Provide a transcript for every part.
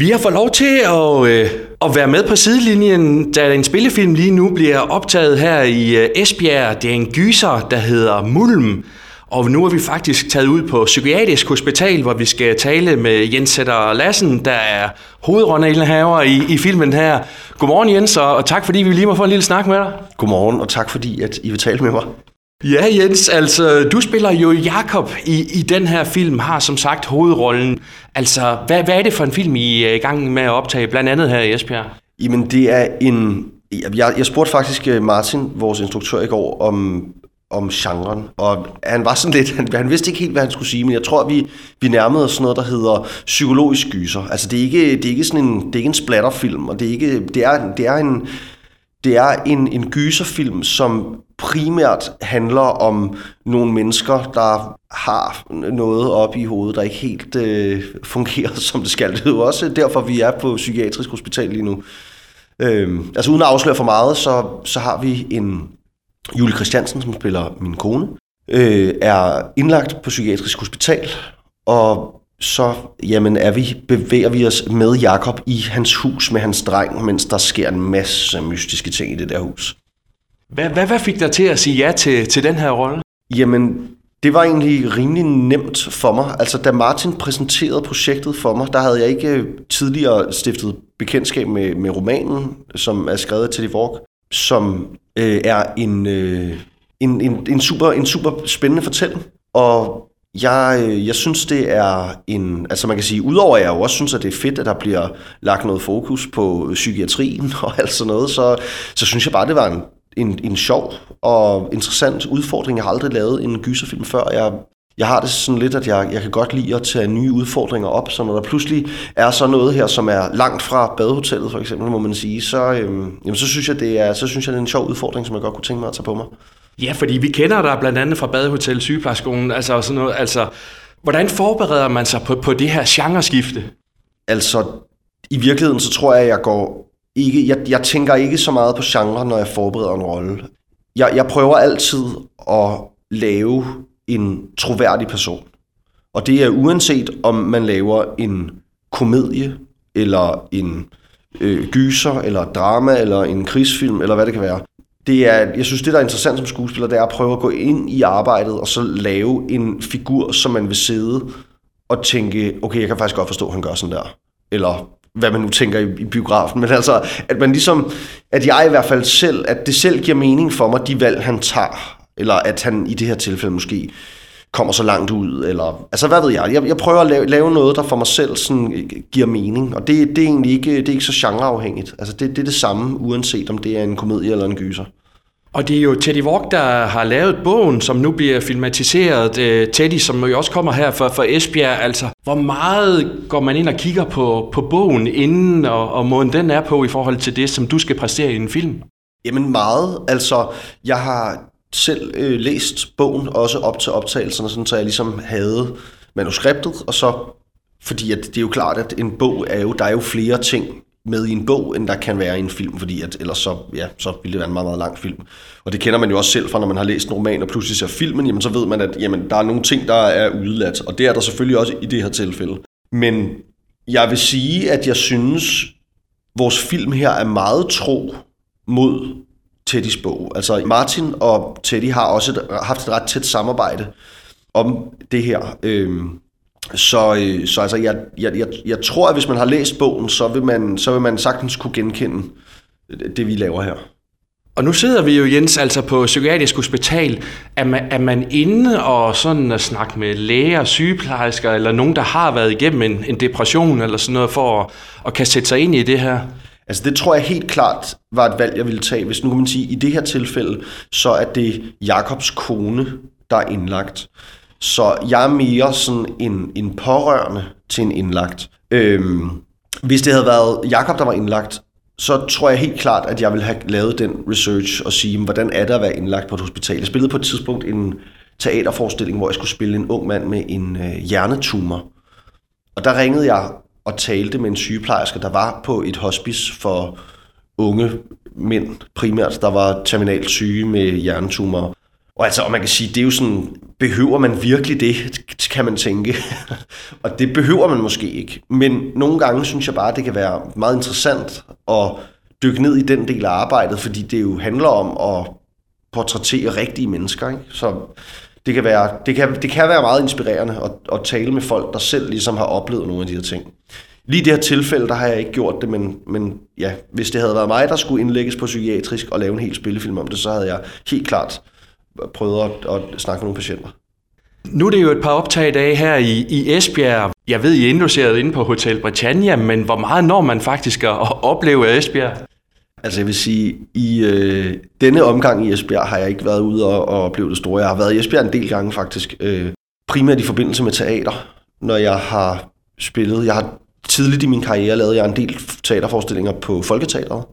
Vi har fået lov til at, øh, at være med på sidelinjen, da en spillefilm lige nu bliver optaget her i øh, Esbjerg. Det er en gyser, der hedder Mulm. Og nu er vi faktisk taget ud på Psykiatrisk Hospital, hvor vi skal tale med Jens Sætter Lassen, der er hovedrollenhaver i, i filmen her. Godmorgen Jens, og tak fordi vi lige må få en lille snak med dig. Godmorgen, og tak fordi at I vil tale med mig. Ja, Jens, altså, du spiller jo Jakob i, i den her film, har som sagt hovedrollen. Altså, hvad, hvad er det for en film, I er i gang med at optage, blandt andet her i Esbjerg? Jamen, det er en... Jeg, jeg spurgte faktisk øh, Martin, vores instruktør i går, om, om genren, og han var sådan lidt, han, han vidste ikke helt, hvad han skulle sige, men jeg tror, vi, vi nærmede os noget, der hedder psykologisk gyser. Altså, det er ikke, det er ikke sådan en, det er ikke en splatterfilm, og det er ikke, det er, det er en, det er en, en gyserfilm, som primært handler om nogle mennesker, der har noget op i hovedet, der ikke helt øh, fungerer, som det skal. Det er jo også derfor, vi er på Psykiatrisk Hospital lige nu. Øhm, altså uden at afsløre for meget, så, så har vi en Julie Christiansen, som spiller min kone, øh, er indlagt på Psykiatrisk Hospital, og så jamen, er vi, bevæger vi os med Jakob i hans hus med hans dreng, mens der sker en masse mystiske ting i det der hus. Hvad, hvad, hvad fik dig til at sige ja til, til den her rolle? Jamen, det var egentlig rimelig nemt for mig. Altså, da Martin præsenterede projektet for mig, der havde jeg ikke tidligere stiftet bekendtskab med, med romanen, som er skrevet af Teddy Vork, som øh, er en, øh, en, en, en, super, en super spændende fortælling. Og jeg, øh, jeg synes, det er en... Altså man kan sige, udover at jeg jo også synes, at det er fedt, at der bliver lagt noget fokus på psykiatrien og alt sådan noget, så, så synes jeg bare, det var en, en, en sjov og interessant udfordring. Jeg har aldrig lavet en gyserfilm før. Jeg, jeg har det sådan lidt, at jeg, jeg kan godt lide at tage nye udfordringer op, så når der pludselig er så noget her, som er langt fra badehotellet for eksempel, må man sige, så, øhm, jamen, så, synes jeg, det er, så synes jeg, det er en sjov udfordring, som jeg godt kunne tænke mig at tage på mig. Ja, fordi vi kender dig blandt andet fra Badehotel Sygeplejerskolen, altså sådan noget, altså, hvordan forbereder man sig på, på det her genreskifte? Altså, i virkeligheden, så tror jeg, at jeg går ikke, jeg, jeg tænker ikke så meget på genre, når jeg forbereder en rolle. Jeg, jeg prøver altid at lave en troværdig person. Og det er uanset om man laver en komedie, eller en øh, gyser, eller drama, eller en krigsfilm, eller hvad det kan være det er, jeg synes, det der er interessant som skuespiller, det er at prøve at gå ind i arbejdet, og så lave en figur, som man vil sidde og tænke, okay, jeg kan faktisk godt forstå, at han gør sådan der. Eller hvad man nu tænker i, i biografen, men altså, at man ligesom, at jeg i hvert fald selv, at det selv giver mening for mig, de valg, han tager, eller at han i det her tilfælde måske kommer så langt ud, eller, altså hvad ved jeg, jeg, jeg prøver at lave, lave noget, der for mig selv sådan, øh, giver mening, og det, det er egentlig ikke, det er ikke så genreafhængigt, altså det, det er det samme, uanset om det er en komedie eller en gyser. Og det er jo Teddy Walk, der har lavet bogen, som nu bliver filmatiseret. Øh, Teddy, som jo også kommer her fra, fra Esbjerg. Altså, hvor meget går man ind og kigger på, på bogen inden, og, og måden den er på i forhold til det, som du skal præstere i en film? Jamen meget. Altså, jeg har selv øh, læst bogen, også op til optagelserne, sådan, så jeg ligesom havde manuskriptet, og så, fordi at det er jo klart, at en bog er jo, der er jo flere ting med i en bog, end der kan være i en film, fordi at, ellers så, ja, så ville det være en meget, meget lang film. Og det kender man jo også selv fra, når man har læst en roman og pludselig ser filmen, jamen så ved man, at jamen, der er nogle ting, der er udeladt, og det er der selvfølgelig også i det her tilfælde. Men jeg vil sige, at jeg synes, vores film her er meget tro mod Teddys bog. Altså Martin og Teddy har også et, haft et ret tæt samarbejde om det her. Øhm, så, øh, så altså, jeg, jeg, jeg, jeg tror, at hvis man har læst bogen, så vil man, så vil man sagtens kunne genkende det, vi laver her. Og nu sidder vi jo, Jens, altså på Psykiatrisk Hospital. Er man, er man inde og sådan at snakke med læger, sygeplejersker, eller nogen, der har været igennem en, en depression eller sådan noget, for at, at kan sætte sig ind i det her? Altså det tror jeg helt klart var et valg, jeg ville tage. Hvis nu kan man sige, i det her tilfælde, så er det Jakobs kone, der er indlagt. Så jeg er mere sådan en, en pårørende til en indlagt. Øhm, hvis det havde været Jakob der var indlagt, så tror jeg helt klart, at jeg ville have lavet den research og sige, hvordan er det at være indlagt på et hospital. Jeg spillede på et tidspunkt en teaterforestilling, hvor jeg skulle spille en ung mand med en øh, hjernetumor. Og der ringede jeg og talte med en sygeplejerske, der var på et hospice for unge mænd primært, der var terminalt syge med hjernetumorer. Og altså, og man kan sige, det er jo sådan, behøver man virkelig det, kan man tænke. og det behøver man måske ikke. Men nogle gange synes jeg bare, det kan være meget interessant at dykke ned i den del af arbejdet, fordi det jo handler om at portrættere rigtige mennesker. Ikke? Så det kan, være, det, kan, det kan være meget inspirerende at, at tale med folk, der selv ligesom har oplevet nogle af de her ting. Lige i det her tilfælde, der har jeg ikke gjort det, men, men ja, hvis det havde været mig, der skulle indlægges på psykiatrisk og lave en hel spillefilm om det, så havde jeg helt klart prøvet at, at snakke med nogle patienter. Nu er det jo et par optag dage her i, i Esbjerg. Jeg ved, I er indlogeret inde på Hotel Britannia, men hvor meget når man faktisk at opleve Esbjerg? Altså jeg vil sige, i øh, denne omgang i Esbjerg har jeg ikke været ude og, og opleve det store. Jeg har været i Esbjerg en del gange faktisk. Øh, primært i forbindelse med teater, når jeg har spillet. Jeg har tidligt i min karriere lavet jeg en del teaterforestillinger på Folketeateret.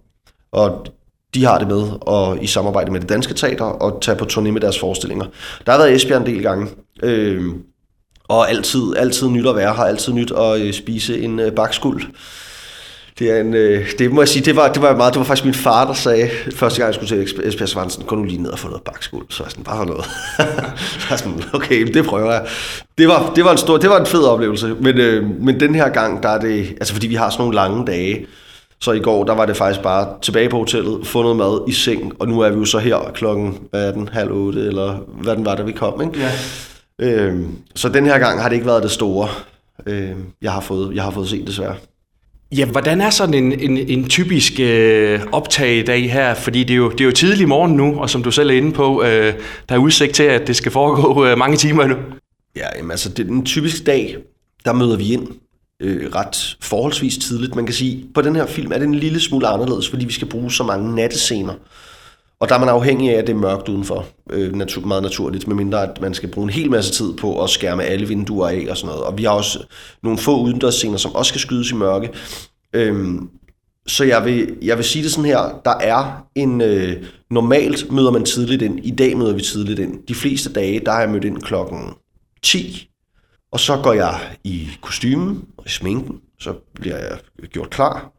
Og de har det med, og i samarbejde med det danske teater, og tage på turné med deres forestillinger. Der har været Esbjerg en del gange. Øh, og altid, altid nyt at være har altid nyt at øh, spise en øh, bakskuld. Det, er en, øh, det må jeg sige, det var, det var meget, det var faktisk min far, der sagde, første gang jeg skulle til Esbjerg Svansen, gå nu lige ned og få noget bakskuld. Så jeg sådan, bare noget. så jeg sådan, okay, det prøver jeg. Det var, det var en stor, det var en fed oplevelse. Men, øh, men den her gang, der er det, altså fordi vi har sådan nogle lange dage, så i går, der var det faktisk bare tilbage på hotellet, få noget mad i seng, og nu er vi jo så her klokken, hvad er den, halv otte, eller hvad den var, da vi kom, ikke? Ja. Øh, så den her gang har det ikke været det store, øh, jeg, har fået, jeg har fået set desværre. Ja, hvordan er sådan en, en, en typisk øh, optag i dag her? Fordi det er, jo, det er jo tidlig morgen nu, og som du selv er inde på, øh, der er udsigt til, at det skal foregå øh, mange timer nu. Ja, jamen, altså det, er en typisk dag, der møder vi ind øh, ret forholdsvis tidligt. Man kan sige, på den her film er det en lille smule anderledes, fordi vi skal bruge så mange nattescener. Og der er man afhængig af, at det er mørkt udenfor. Øh, natur, meget naturligt, medmindre at man skal bruge en hel masse tid på at skærme alle vinduer af og sådan noget. Og vi har også nogle få udendørsscener, som også skal skydes i mørke. Øhm, så jeg vil, jeg vil sige det sådan her, der er en, øh, normalt møder man tidligt ind, i dag møder vi tidligt ind. De fleste dage, der har jeg mødt ind klokken 10, og så går jeg i kostymen og i sminken, så bliver jeg gjort klar,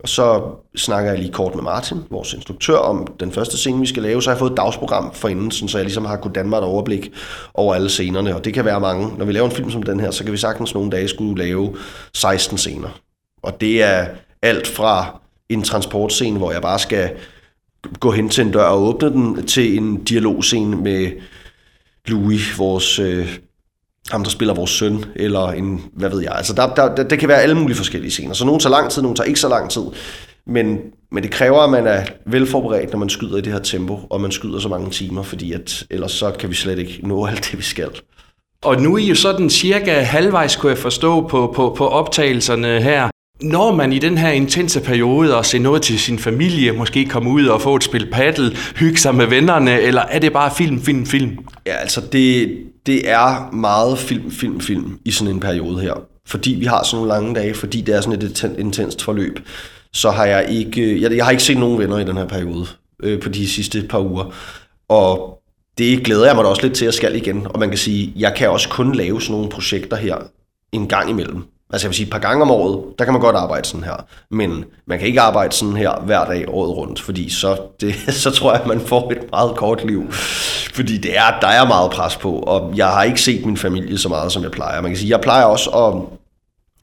og så snakker jeg lige kort med Martin, vores instruktør, om den første scene, vi skal lave. Så har jeg fået et dagsprogram for inden, så jeg ligesom har kunnet danne mig et overblik over alle scenerne. Og det kan være mange. Når vi laver en film som den her, så kan vi sagtens nogle dage skulle lave 16 scener. Og det er alt fra en transportscene, hvor jeg bare skal gå hen til en dør og åbne den, til en dialogscene med Louis, vores øh, ham, der spiller vores søn, eller en, hvad ved jeg. Altså, der, der, der, det kan være alle mulige forskellige scener. Så nogle tager lang tid, nogle tager ikke så lang tid. Men, men det kræver, at man er velforberedt, når man skyder i det her tempo, og man skyder så mange timer, fordi at, ellers så kan vi slet ikke nå alt det, vi skal. Og nu er I jo sådan cirka halvvejs, kunne jeg forstå, på, på, på optagelserne her. Når man i den her intense periode og se noget til sin familie, måske komme ud og få et spil paddle, hygge sig med vennerne, eller er det bare film, film, film? Ja, altså det, det er meget film, film, film i sådan en periode her. Fordi vi har sådan nogle lange dage, fordi det er sådan et intenst forløb, så har jeg ikke, jeg, jeg har ikke set nogen venner i den her periode øh, på de sidste par uger. Og det glæder jeg mig da også lidt til at skal igen. Og man kan sige, jeg kan også kun lave sådan nogle projekter her en gang imellem. Altså jeg vil sige, et par gange om året, der kan man godt arbejde sådan her. Men man kan ikke arbejde sådan her hver dag året rundt, fordi så, det, så tror jeg, at man får et meget kort liv. Fordi det er, der er meget pres på, og jeg har ikke set min familie så meget, som jeg plejer. Man kan sige, jeg plejer også at...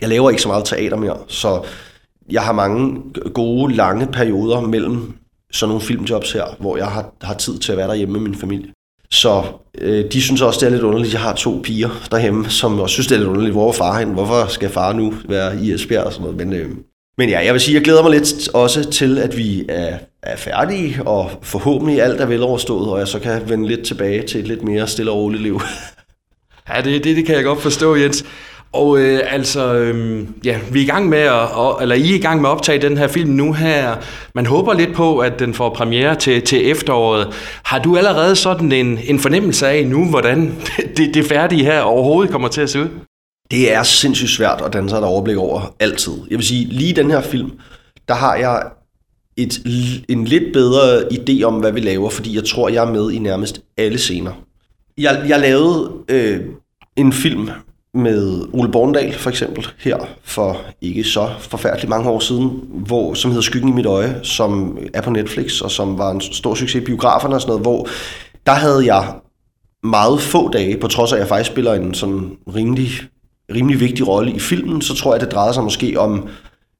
Jeg laver ikke så meget teater mere, så jeg har mange gode, lange perioder mellem sådan nogle filmjobs her, hvor jeg har, har tid til at være derhjemme med min familie. Så øh, de synes også, det er lidt underligt. Jeg har to piger derhjemme, som også synes, det er lidt underligt. Hvor er far hen? Hvorfor skal far nu være i Esbjerg og sådan noget? Men, øh, men ja, jeg vil sige, jeg glæder mig lidt også til, at vi er, er færdige, og forhåbentlig alt er veloverstået, og jeg så kan vende lidt tilbage til et lidt mere stille og roligt liv. Ja, det, det, det kan jeg godt forstå, Jens. Og øh, altså, øh, ja, vi er i gang med at, eller I er i gang med at optage den her film nu her. Man håber lidt på, at den får premiere til, til efteråret. Har du allerede sådan en, en fornemmelse af nu, hvordan det, det færdige her overhovedet kommer til at se ud? Det er sindssygt svært at danne sig et overblik over altid. Jeg vil sige, lige den her film, der har jeg et, en lidt bedre idé om, hvad vi laver, fordi jeg tror, jeg er med i nærmest alle scener. Jeg, jeg lavede øh, en film med Ole Borndal for eksempel her for ikke så forfærdeligt mange år siden, hvor, som hedder Skyggen i mit øje, som er på Netflix og som var en stor succes i biograferne og sådan noget, hvor der havde jeg meget få dage, på trods af, at jeg faktisk spiller en sådan rimelig, rimelig vigtig rolle i filmen, så tror jeg, det drejede sig måske om,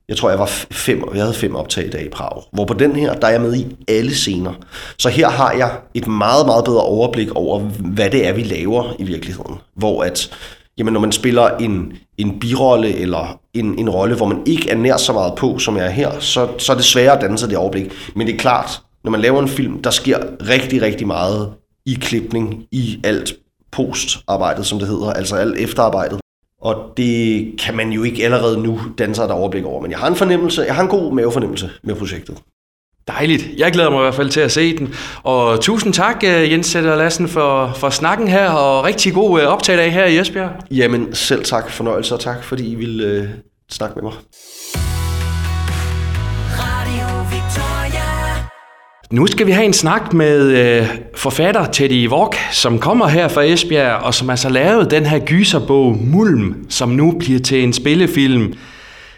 jeg tror, jeg var fem, jeg havde fem optag i dag i Prag. Hvor på den her, der er jeg med i alle scener. Så her har jeg et meget, meget bedre overblik over, hvad det er, vi laver i virkeligheden. Hvor at, jamen, når man spiller en, en birolle eller en, en rolle, hvor man ikke er nær så meget på, som jeg er her, så, så er det sværere at danne sig det overblik. Men det er klart, når man laver en film, der sker rigtig, rigtig meget i klipning, i alt postarbejdet, som det hedder, altså alt efterarbejdet. Og det kan man jo ikke allerede nu danne sig et overblik over, men jeg har en fornemmelse, jeg har en god mavefornemmelse med projektet. Dejligt. Jeg glæder mig i hvert fald til at se den. Og tusind tak, øh, Jens Sætter Lassen, for, for snakken her, og rigtig god øh, optag af her i Esbjerg. Jamen, selv tak, fornøjelse, og tak, fordi I ville øh, snakke med mig. Nu skal vi have en snak med øh, forfatter Teddy Vork, som kommer her fra Esbjerg, og som altså lavet den her gyserbog Mulm, som nu bliver til en spillefilm.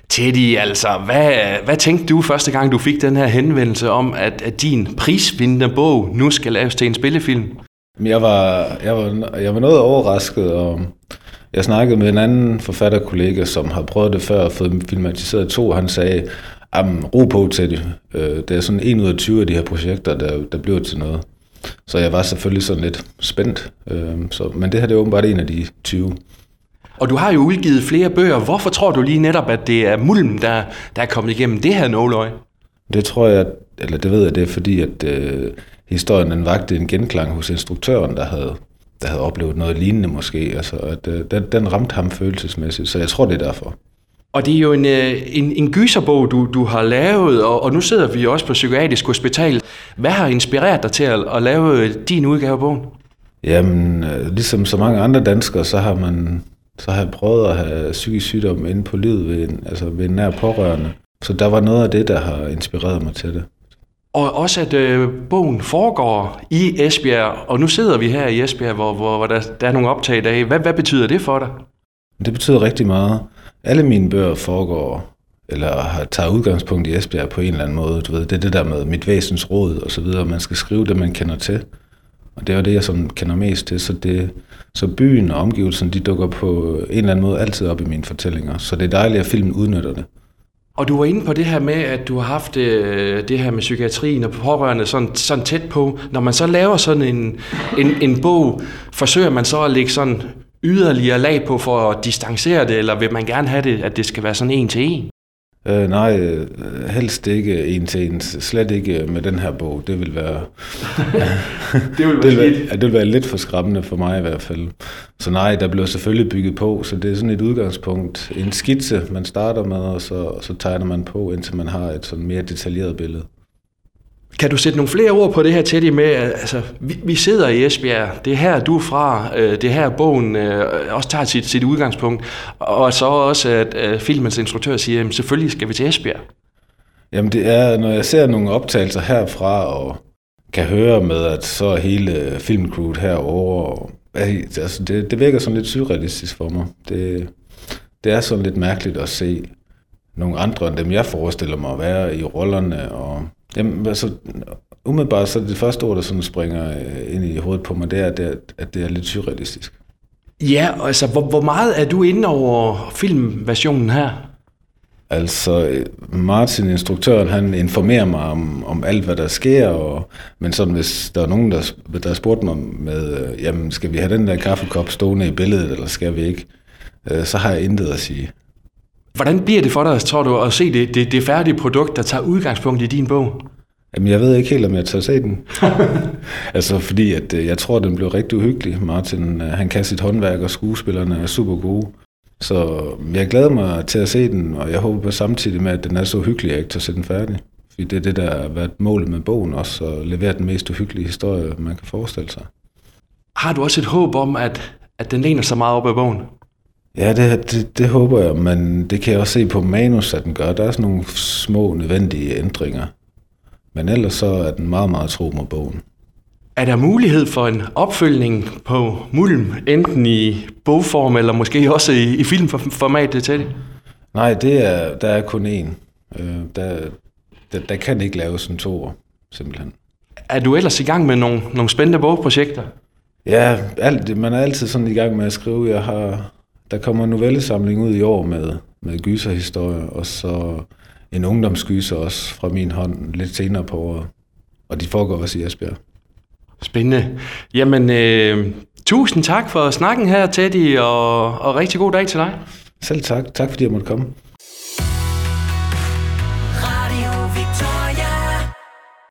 Teddy, altså, hvad, hvad tænkte du første gang, du fik den her henvendelse om, at, at din prisvindende bog nu skal laves til en spillefilm? Jeg var, jeg var, jeg var noget overrasket, og jeg snakkede med en anden forfatterkollega, som har prøvet det før og fået filmatiseret to, han sagde, Jamen, ro på til det. Øh, det er sådan en ud af 20 af de her projekter, der, der bliver til noget. Så jeg var selvfølgelig sådan lidt spændt. Øh, så, men det her det er åbenbart en af de 20. Og du har jo udgivet flere bøger. Hvorfor tror du lige netop, at det er Mulm, der, der er kommet igennem det her nåløg? Det tror jeg, eller det ved jeg, det er fordi, at øh, historien den vagte en genklang hos instruktøren, der havde, der havde oplevet noget lignende måske. Altså, at, øh, den, den ramte ham følelsesmæssigt, så jeg tror, det er derfor. Og det er jo en, øh, en, en gyserbog, du, du har lavet, og, og nu sidder vi også på Psykiatrisk Hospital. Hvad har inspireret dig til at, at lave din udgave af bogen? Jamen, øh, ligesom så mange andre danskere, så har man så har jeg prøvet at have psykisk sygdom inde på livet ved en, altså ved en nær pårørende. Så der var noget af det, der har inspireret mig til det. Og også at øh, bogen foregår i Esbjerg, og nu sidder vi her i Esbjerg, hvor, hvor, hvor der, der er nogle optag i dag. Hvad, hvad betyder det for dig? Det betyder rigtig meget. Alle mine bøger foregår, eller har, tager udgangspunkt i Esbjerg på en eller anden måde. Du ved, det er det der med mit væsens råd og så videre. Man skal skrive det, man kender til. Og det er det, jeg sådan kender mest til. Så, det, så byen og omgivelserne, de dukker på en eller anden måde altid op i mine fortællinger. Så det er dejligt, at filmen udnytter det. Og du var inde på det her med, at du har haft øh, det her med psykiatrien og pårørende sådan, sådan tæt på. Når man så laver sådan en, en, en bog, forsøger man så at lægge sådan yderligere lag på for at distancere det, eller vil man gerne have det, at det skal være sådan en til en? Øh, nej, øh, helst ikke en til en. Slet ikke med den her bog. Det vil være, det, vil være det, vil være, det vil være lidt for skræmmende for mig i hvert fald. Så nej, der bliver selvfølgelig bygget på, så det er sådan et udgangspunkt. En skitse, man starter med, og så, og så tegner man på, indtil man har et sådan mere detaljeret billede. Kan du sætte nogle flere ord på det her, Teddy, med, altså, vi, vi sidder i Esbjerg, det er her, du er fra, øh, det er her, bogen øh, også tager sit, sit udgangspunkt, og så også, at øh, filmens instruktør siger, jamen, selvfølgelig skal vi til Esbjerg. Jamen det er, når jeg ser nogle optagelser herfra, og kan høre med, at så er hele filmcrewet herovre, og, altså det, det virker sådan lidt surrealistisk for mig. Det, det er sådan lidt mærkeligt at se nogle andre end dem, jeg forestiller mig at være i rollerne, og Jamen, altså, umiddelbart så det første ord, der sådan springer øh, ind i hovedet på mig, det er, at det er, at det er lidt surrealistisk. Ja, altså, hvor, hvor meget er du inde over filmversionen her? Altså, Martin, instruktøren, han informerer mig om, om alt, hvad der sker, og, men sådan, hvis der er nogen, der, der spurgt mig med, øh, jamen, skal vi have den der kaffekop stående i billedet, eller skal vi ikke, øh, så har jeg intet at sige. Hvordan bliver det for dig, tror du, at se det, det, det færdige produkt, der tager udgangspunkt i din bog? Jamen, jeg ved ikke helt, om jeg tager se den. altså, fordi at, øh, jeg tror, den blev rigtig uhyggelig. Martin, øh, han kan sit håndværk, og skuespillerne er super gode. Så jeg glæder mig til at se den, og jeg håber på samtidig med, at den er så hyggelig, at jeg ikke tager se den færdig. Fordi det er det, der har været målet med bogen også, at levere den mest uhyggelige historie, man kan forestille sig. Har du også et håb om, at, at den læner sig meget op af bogen? Ja, det, det, det håber jeg, men det kan jeg også se på manus, at den gør. Der er sådan nogle små nødvendige ændringer. Men ellers så er den meget, meget tro mod bogen. Er der mulighed for en opfølgning på Mulm, enten i bogform eller måske også i, i filmformat, det til det? Nej, det er, der er kun én. Øh, der, der, der kan ikke laves en to simpelthen. Er du ellers i gang med nogle, nogle spændende bogprojekter? Ja, alt, man er altid sådan i gang med at skrive. Jeg har, der kommer en novellesamling ud i år med, med gyserhistorier, og så en ungdomsgyser også fra min hånd lidt senere på året. Og de foregår også i Esbjerg. Spændende. Jamen, øh, tusind tak for snakken her, Teddy, og, og rigtig god dag til dig. Selv tak. Tak fordi jeg måtte komme.